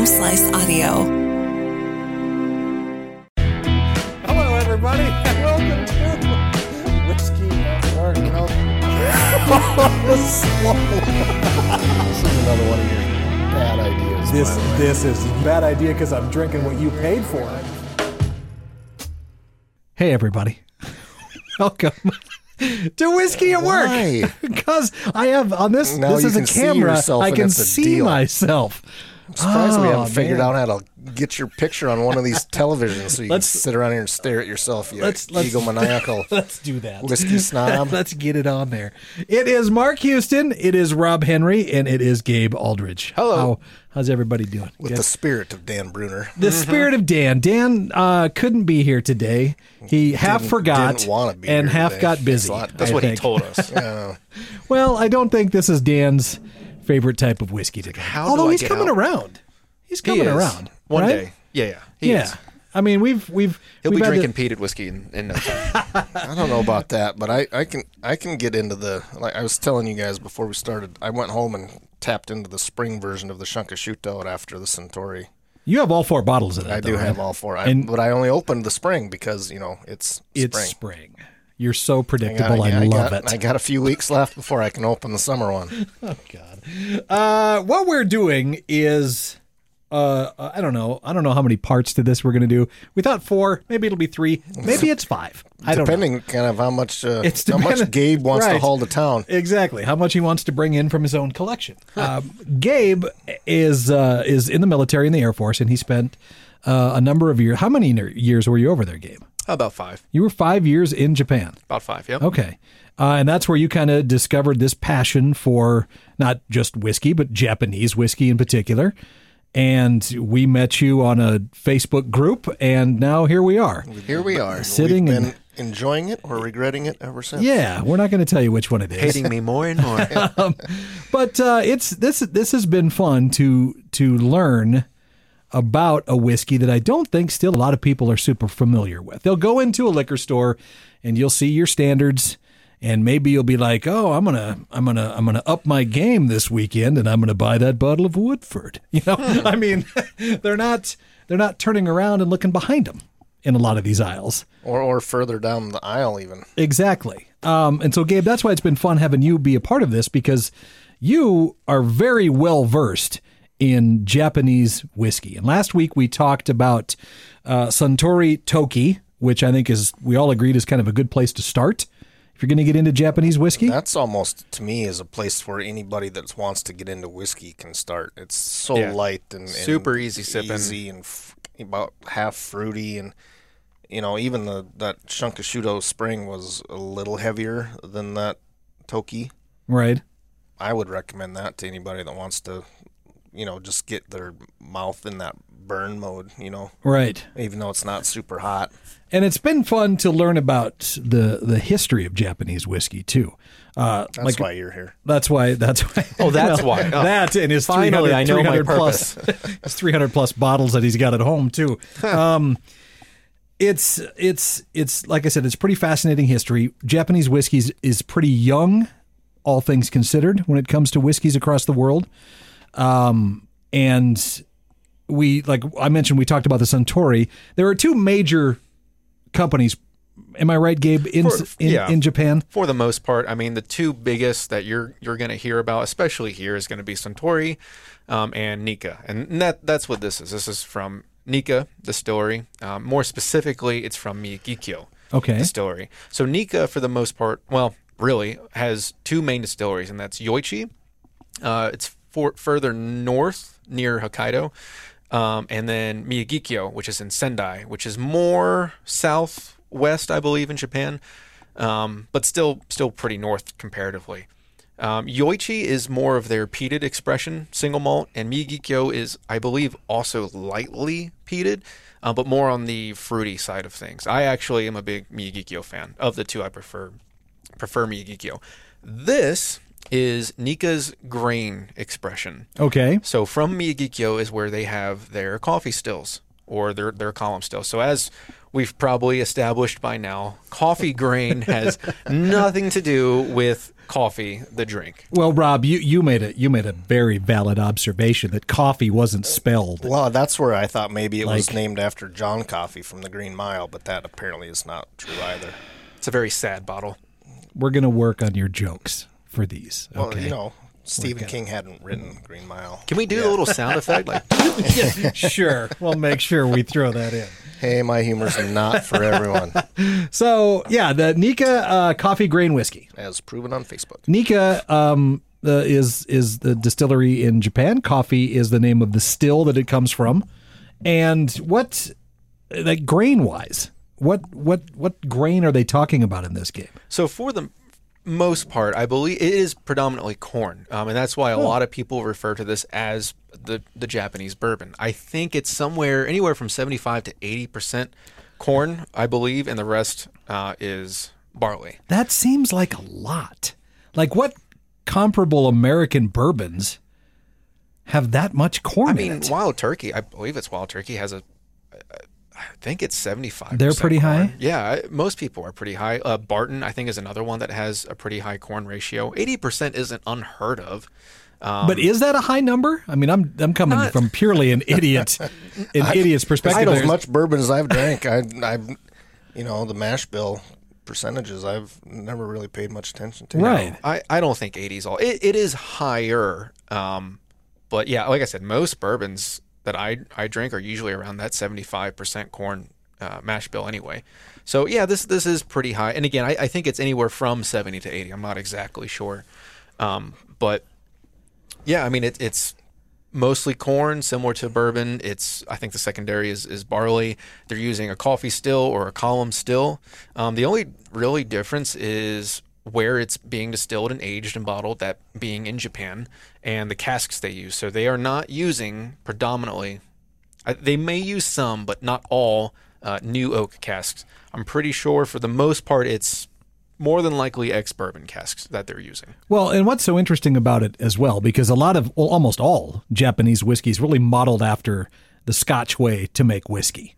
Home Slice Audio. Hello, everybody, and welcome to Whiskey and Work. You know, slow. this is another one of your bad ideas. This by the way. this is a bad idea because I'm drinking what you paid for. Hey everybody, welcome to whiskey at work. Why? Because I have on this. Now this you is a can see camera. yourself I and can it's a see deal. myself. I'm surprised we Oh, haven't figured out how to get your picture on one of these televisions so you Let's- can sit around here and stare at yourself. You Let's- let's- egomaniacal Let's do that. whiskey snob. Let's get it on there. It is Mark Houston. It is Rob Henry, and it is Gabe Aldridge. Hello. How, how's everybody doing? With Good? the spirit of Dan Bruner. The spirit of Dan. Dan uh, couldn't be here today. He half Didn't- forgot didn't be and half today. got busy. That's That's I what he think. told us. Yeah. Well, I don't think this is Dan's favorite type of whiskey today. how do Although he's coming out? around. He's He coming is. around. One right? day. Yeah, yeah. He yeah. is. I mean, we've we've He'll we've be drinking the- peated whiskey in, in no time. I don't know about that, but I, I can I can get into the like I was telling you guys before we started. I went home and tapped into the spring version of the Shunkashuto after the Centauri. You have all four bottles of that. I do though, have all four, I, And- but I only opened the spring because you know it's It's spring. spring. You're so I got- predictable. I, I love got, it. I got a few weeks left before I can open the summer one. Oh God. Uh, what we're doing is, uh, I don't know. I don't know how many parts to this we're going to do. We thought four. Maybe it'll be three. Maybe it's five. I don't know. Depending kind of how much uh, It's how much Gabe wants to haul to town. Exactly. How much he wants to bring in from his own collection. Um, Gabe is uh, is in the military in the Air Force, and he spent uh, a number of years. How many years were you over there, Gabe? About five. You were five years in Japan. About five, yep. Okay. Uh, and that's where you kind of discovered this passion for not just whiskey, but Japanese whiskey in particular. And we met you on a Facebook group, and now here we are. Here we are, Sitting We've and- been enjoying it or regretting it ever since. Yeah, we're not going to tell you which one it is. Hating me more and more. but uh, it's this this has been fun to to learn about a whiskey that I don't think still a lot of people are super familiar with. They'll go into a liquor store and you'll see your standards and maybe you'll be like, "Oh, I'm going to I'm going to I'm going to up my game this weekend and I'm going to buy that bottle of Woodford." You know? I mean, they're not they're not turning around and looking behind them in a lot of these aisles. or or further down the aisle even. Exactly. Um, and so, Gabe, that's why it's been fun having you be a part of this because you are very well versed in Japanese whiskey. And last week we talked about uh, Suntory Toki, which I think is, we all agreed is kind of a good place to start if you're going to get into Japanese whiskey. That's almost to me is a place where anybody that wants to get into whiskey can start. It's so Yeah. light and, and Super easy sipping. easy and f- about half fruity, and you know even the that Shunkashuto Spring was a little heavier than that Toki. right. I would recommend that to anybody that wants to, you know, just get their mouth in that burn mode. You know, Right. even though it's not super hot. And it's been fun to learn about the, the history of Japanese whiskey, too. Uh, That's like, why you're here. That's why. That's why. Oh, that's why. Oh. That and his Finally, I know my 300 plus, his 300 plus bottles that he's got at home too. um, it's it's it's like I said, it's pretty fascinating history. Japanese whiskeys is pretty young, all things considered, when it comes to whiskeys across the world. Um, and we like I mentioned, we talked about the Suntory. There are two major companies. Am I right, Gabe? In For- in, yeah. in Japan. For the most part, I mean, the two biggest that you're you're going to hear about, especially here, is going to be Suntory um, and Nikka, and that that's what this is. This is from Nikka Distillery. Um, more specifically, it's from Miyagikyo Okay. Distillery. So Nikka, for the most part, well, really has two main distilleries, and that's Yoichi. Uh, it's for, further north near Hokkaido, um, and then Miyagikyo, which is in Sendai, which is more southwest, I believe, in Japan, um, but still still pretty north comparatively. Um, Yoichi is more of their peated expression single malt, and Miyagikyo is, I believe, also lightly peated, uh, but more on the fruity side of things. I actually am a big Miyagikyo fan. Of the two, I prefer prefer Miyagikyo. This is Nikka's grain expression. Okay. So from Miyagikyo is where they have their coffee stills or their their column stills. So as we've probably established by now, coffee grain has nothing to do with coffee the drink. Well, Rob, you, you made a you made a very valid observation that coffee wasn't spelled. Well, that's where I thought maybe it was named after John Coffee from the Green Mile, but that apparently is not true either. It's a very sad bottle. We're gonna work on your jokes for these. Well, Okay. you know, Stephen King hadn't written Green Mile. Can we do a little sound effect? Like sure. We'll make sure we throw that in. Hey, my humor's not for everyone, So yeah, the Nikka uh, coffee grain whiskey. as proven on Facebook. Nikka um, uh, is is the distillery in Japan. Coffee is the name of the still that it comes from. And what, like grain wise, what what what grain are they talking about in this game? So for the most part, I believe it is predominantly corn, um, and that's why a lot of people refer to this as the the Japanese bourbon. I think it's somewhere anywhere from seventy five to eighty percent corn, I believe, and the rest uh, is barley. That seems like a lot. Like what comparable American bourbons have that much corn I mean? Wild Turkey, I believe it's Wild Turkey has a. I think it's seventy five. They're pretty high? Yeah, most people are pretty high. Uh, Barton, I think, is another one that has a pretty high corn ratio. Eighty percent isn't unheard of. Um, But is that a high number? I mean, I'm I'm coming Not- from purely an idiot, an idiot's perspective. I know as much bourbon as I've drank. I, I've, you know, the mash bill percentages. I've never really paid much attention to. right? I, I don't think 80s all. It, it is higher. Um, but yeah, like I said, most bourbons that I I drink are usually around that 75% corn uh, mash bill anyway. So yeah, this this is pretty high. And again, I, I think it's anywhere from 70 to 80. I'm not exactly sure. Um, but yeah, I mean it, it's mostly corn, similar to bourbon. It's I think the secondary is, is barley. They're using a coffee still or a column still. Um, the only really difference is where it's being distilled and aged and bottled, that being in Japan, and the casks they use. So they are not using predominantly. I- They may use some, but not all uh, new oak casks. I'm pretty sure for the most part it's more than likely ex bourbon casks that they're using. Well, and what's so interesting about it as well, because a lot of, well, almost all Japanese whiskeys really modeled after the Scotch way to make whiskey.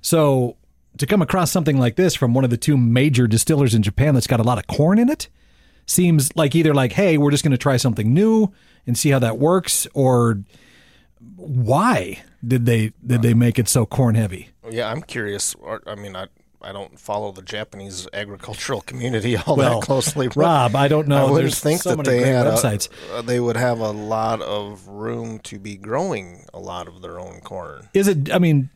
So to come across something like this from one of the two major distillers in Japan that's got a lot of corn in it seems like either like, hey, we're just going to try something new and see how that works, or why did they did they make it so corn heavy? Yeah, I'm curious. I mean, I I don't follow the Japanese agricultural community all Well, that closely. but Rob, I don't know. I wouldn't There's think so that they had websites. uh, they would have a lot of room to be growing a lot of their own corn. Is it? I mean,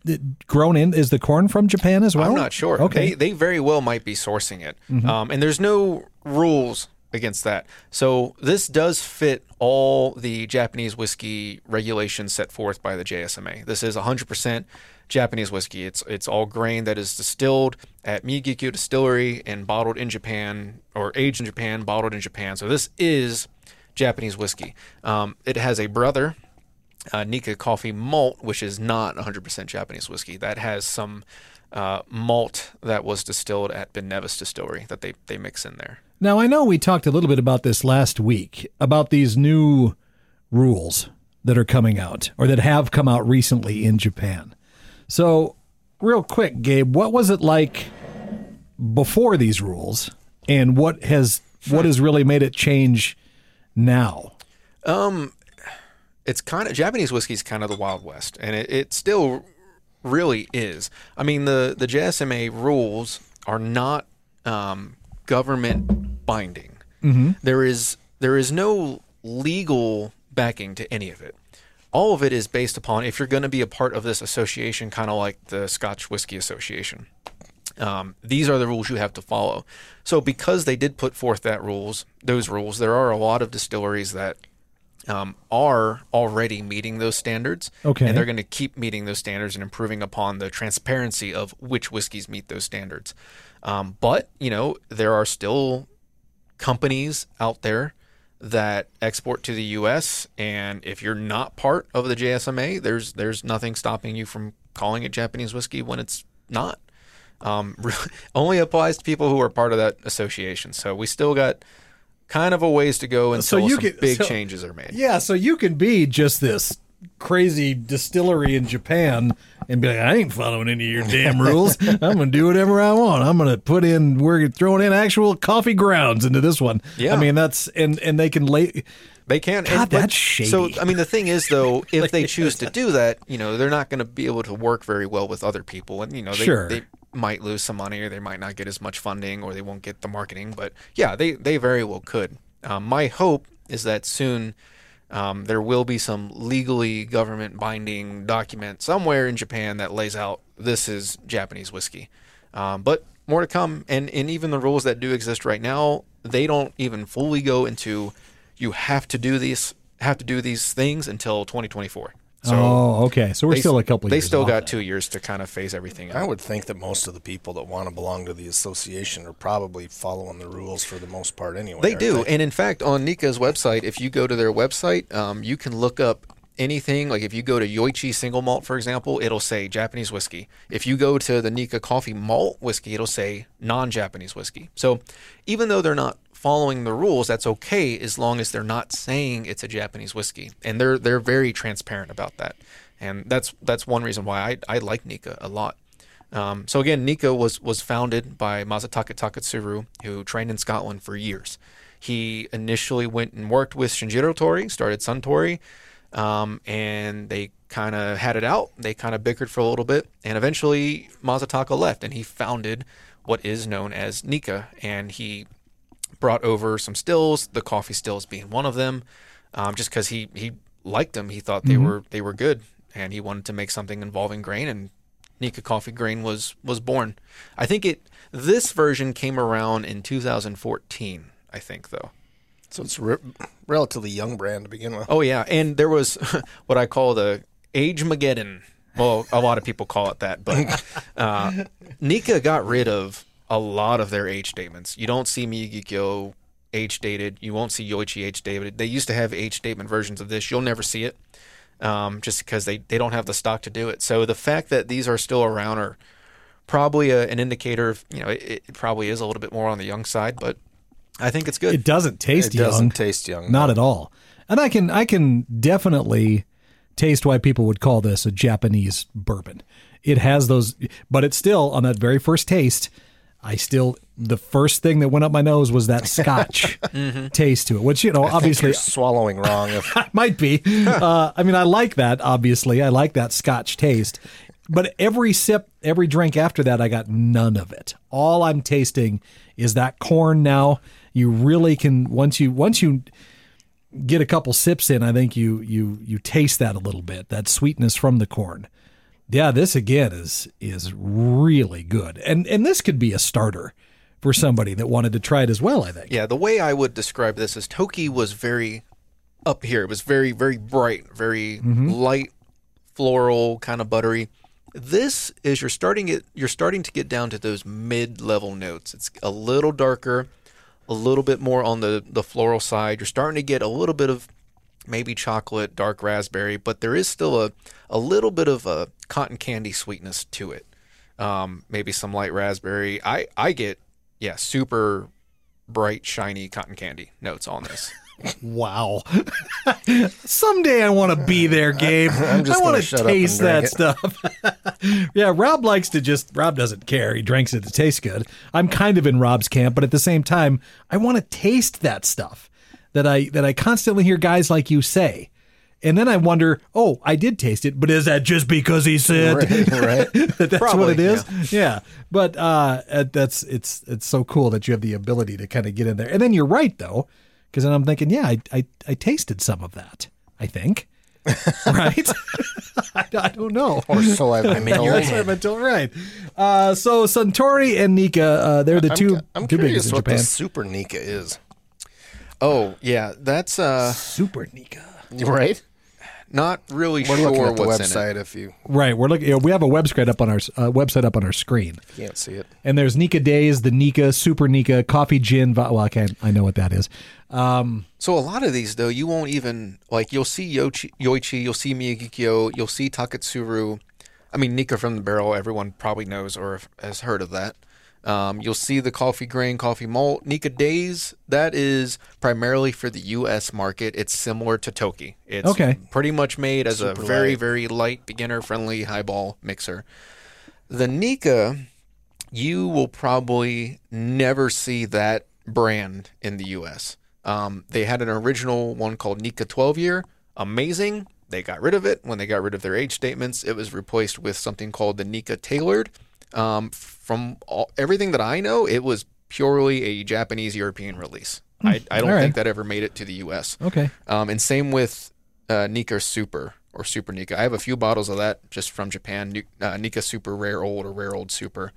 grown in is the corn from Japan as well? I'm not sure. Okay. They, they very well might be sourcing it. Um, and there's no rules against that. So this does fit all the Japanese whiskey regulations set forth by the JSMA. This is 100% Japanese whiskey. It's it's all grain that is distilled at Miyagikyo Distillery and bottled in Japan or aged in Japan, bottled in Japan. So this is Japanese whiskey. Um, it has a brother uh, Nikka Coffee Malt, which is not 100% Japanese whiskey. That has some uh, malt that was distilled at Ben Nevis Distillery that they, they mix in there. Now, I know we talked a little bit about this last week about these new rules that are coming out or that have come out recently in Japan. So, real quick, Gabe, what was it like before these rules and what has what has really made it change now? Um, It's kind of Japanese whiskey is kind of the Wild West, and it, it still really is. I mean, the the JSMA rules are not um, government binding. There is there is no legal backing to any of it. All of it is based upon if you're going to be a part of this association, kind of like the Scotch Whiskey Association. Um, these are the rules you have to follow. So, because they did put forth that rules, those rules, there are a lot of distilleries that um, are already meeting those standards. Okay. And they're going to keep meeting those standards and improving upon the transparency of which whiskeys meet those standards. Um, but, you know, there are still companies out there that export to the U.S. And if you're not part of the JSMA, there's there's nothing stopping you from calling it Japanese whiskey when it's not. Um, really, only applies to people who are part of that association. So we still got kind of a ways to go until So you some can- big so- changes are made. Yeah, so you can be just this crazy distillery in Japan and be like, I ain't following any of your damn rules. I'm gonna do whatever I want. I'm gonna put in we're throwing in actual coffee grounds into this one. Yeah. I mean that's and and they can lay They can. God, but- that's shady. So, I mean, the thing is, though, if they choose to do that, you know, they're not going to be able to work very well with other people, and you know, they, Sure. they might lose some money, or they might not get as much funding, or they won't get the marketing. But yeah, they they very well could. Um, my hope is that soon. Um, there will be some legally government binding document somewhere in Japan that lays out this is Japanese whiskey. Um, but more to come, and and even the rules that do exist right now, they don't even fully go into you have to do these have to do these things until 2024. So Oh, okay. So we're they- still a couple They years still got then. two years to kind of phase everything Out. I would think that most of the people that want to belong to the association are probably following the rules for the most part anyway. They aren't do, and in fact, on Nikka's website, if you go to their website, um, you can look up anything. Like if you go to Yoichi Single Malt, for example, it'll say Japanese whiskey. If you go to the Nikka Coffee Malt whiskey, it'll say non-Japanese whiskey. So even though they're not following the rules, that's okay as long as they're not saying it's a Japanese whiskey, and they're they're very transparent about that. And that's that's one reason why I I like Nikka a lot. Um, so again, Nikka was was founded by Masataka Taketsuru, who trained in Scotland for years. He initially went and worked with Shinjiro Torii, started Suntory, um, and they kind of had it out. They kind of bickered for a little bit, and eventually Masataka left, and he founded what is known as Nikka, and he brought over some stills, the coffee stills being one of them, um, just because he he liked them. He thought they were they were good, and he wanted to make something involving grain, and Nikka Coffee Grain was was born. I think it this version came around in 2014. I think though. So it's a re- relatively young brand to begin with. Oh yeah, and there was what I call the Age Mageddon. Well, a lot of people call it that, but uh, Nikka got rid of a lot of their age statements. You don't see Miyagikyo age dated. You won't see Yoichi age dated. They used to have age statement versions of this. You'll never see it, um, just because they they don't have the stock to do it. So the fact that these are still around are probably a, an indicator of you know it, it probably is a little bit more on the young side, but I think it's good. It doesn't taste young. It doesn't taste young. Not at all. And I can I can definitely taste why people would call this a Japanese bourbon. It has those but it's still on that very first taste, I still the first thing that went up my nose was that scotch taste to it, which you know, obviously You're swallowing wrong. If might be. Uh, I mean, I like that. Obviously, I like that Scotch taste. But every sip, every drink after that, I got none of it. All I'm tasting is that corn. Now you really can once you once you get a couple sips in, I think you you you taste that a little bit, that sweetness from the corn. Yeah, this again is is really good, and and this could be a starter for somebody that wanted to try it as well. I think. Yeah, the way I would describe this is Toki was very up here. It was very, very bright, very mm-hmm. light, floral, kind of buttery. This is you're starting it. You're starting to get down to those mid-level notes. It's a little darker, a little bit more on the the floral side. You're starting to get a little bit of maybe chocolate, dark raspberry, but there is still a a little bit of a cotton candy sweetness to it. Um, maybe some light raspberry. I I get yeah, super bright, shiny cotton candy notes on this. Wow. Someday I want to be there, Gabe. I'm just I want gonna to shut up and taste that drink stuff. yeah, Rob likes to just, Rob doesn't care. He drinks it to taste good. I'm kind of in Rob's camp, but at the same time, I want to taste that stuff that I that I constantly hear guys like you say. And then I wonder, oh, I did taste it, but is that just because he said right, right. that that's Probably, what it is? Yeah. But uh, that's it's it's so cool that you have the ability to kind of get in there. And then you're right though, because then I'm thinking, yeah, I, I I tasted some of that. I think, right? I, I don't know. Or so I've been told. What I've been told, right? Uh, so Suntory and Nikka, uh, they're the I'm, 2 I'm two curious biggest in what Japan. the Super Nikka is. Oh yeah, that's uh Super Nikka. Right? not really We're sure looking at the what's in it. website if you Right, we're looking. We have a website up on our uh, website up on our screen. can't see it. And there's Nikka Days, the Nikka, Super Nikka, Coffee Gin. Well, I can't. I know what that is. Um, So a lot of these though, you won't even like you'll see Yoichi, Yoichi you'll see Miyagikyo, you'll see Taketsuru. I mean Nikka from the barrel, everyone probably knows or has heard of that. Um, you'll see the coffee grain, coffee malt. Nikka Days, that is primarily for the U.S. market. It's similar to Toki. It's Okay. pretty much made as a very, light. very light, beginner friendly highball mixer. The Nikka, you will probably never see that brand in the U.S. Um, they had an original one called Nikka 12 year, amazing. They got rid of it when they got rid of their age statements. It was replaced with something called the Nikka Tailored. Um, from all, everything that I know, it was purely a Japanese European release. I, I don't right. think that ever made it to the U.S. Okay. Um, and same with uh, Nikka Super or Super Nikka. I have a few bottles of that just from Japan. Uh, Nikka Super Rare Old or Rare Old Super.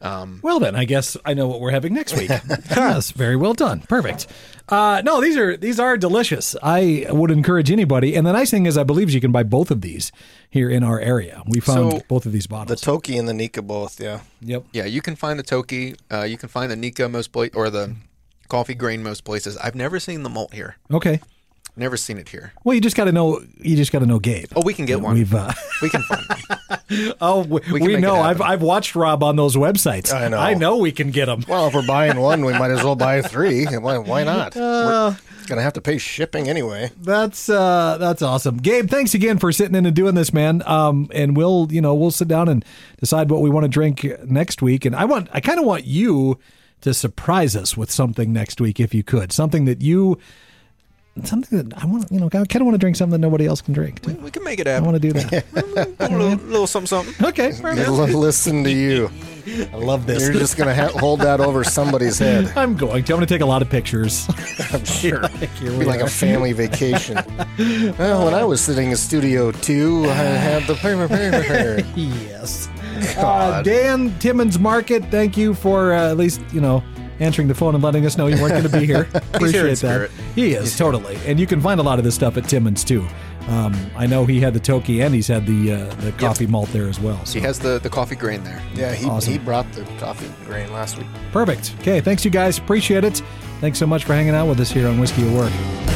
Um, Well, then I guess I know what we're having next week. yes, very well done. Perfect. Uh, no, these are these are delicious. I would encourage anybody. And the nice thing is, I believe you can buy both of these here in our area. We found So, both of these bottles. The. Toki and the Nikka both, yeah. yep. yeah, you can find the Toki. Uh, you can find the Nikka most pla- or the coffee grain most places. I've never seen the malt here. Okay. Never seen it here. Well, you just got to know. You just got to know Gabe. Oh, we can get one. We've. Uh, we can find one. oh, we, can we know. I've. I've watched Rob on those websites. I know. I know we can get them. Well, if we're buying one, we might as well buy three. Why, why not? Uh, we're going to have to pay shipping anyway. That's uh, that's awesome, Gabe. Thanks again for sitting in and doing this, man. Um, and we'll you know we'll sit down and decide what we want to drink next week. And I want I kind of want you to surprise us with something next week if you could, something that you something that I want. You know, I kind of want to drink something that nobody else can drink. Too. we can make it happen. I want to do that. a little, little something, something. okay, perfect. L- Listen to you. I love this. You're just going to ha- hold that over somebody's head. I'm going to. I'm going to take a lot of pictures. I'm sure. Here Be we like are. a family vacation. well, when I was sitting in Studio 2, I had the paper, paper, paper. Yes. Uh, God. Dan Timmons Market, thank you for uh, at least, you know, answering the phone and letting us know you weren't going to be here. Appreciate in that. spirit. He is, totally. And you can find a lot of this stuff at Timmons, too. Um, I know he had the Toki and he's had the uh, the coffee malt there as well. So He has the, the coffee grain there. Yeah, he, Awesome. he brought the coffee grain last week. perfect. Okay, thanks you guys. Appreciate it. Thanks so much for hanging out with us here on Whiskey at Work.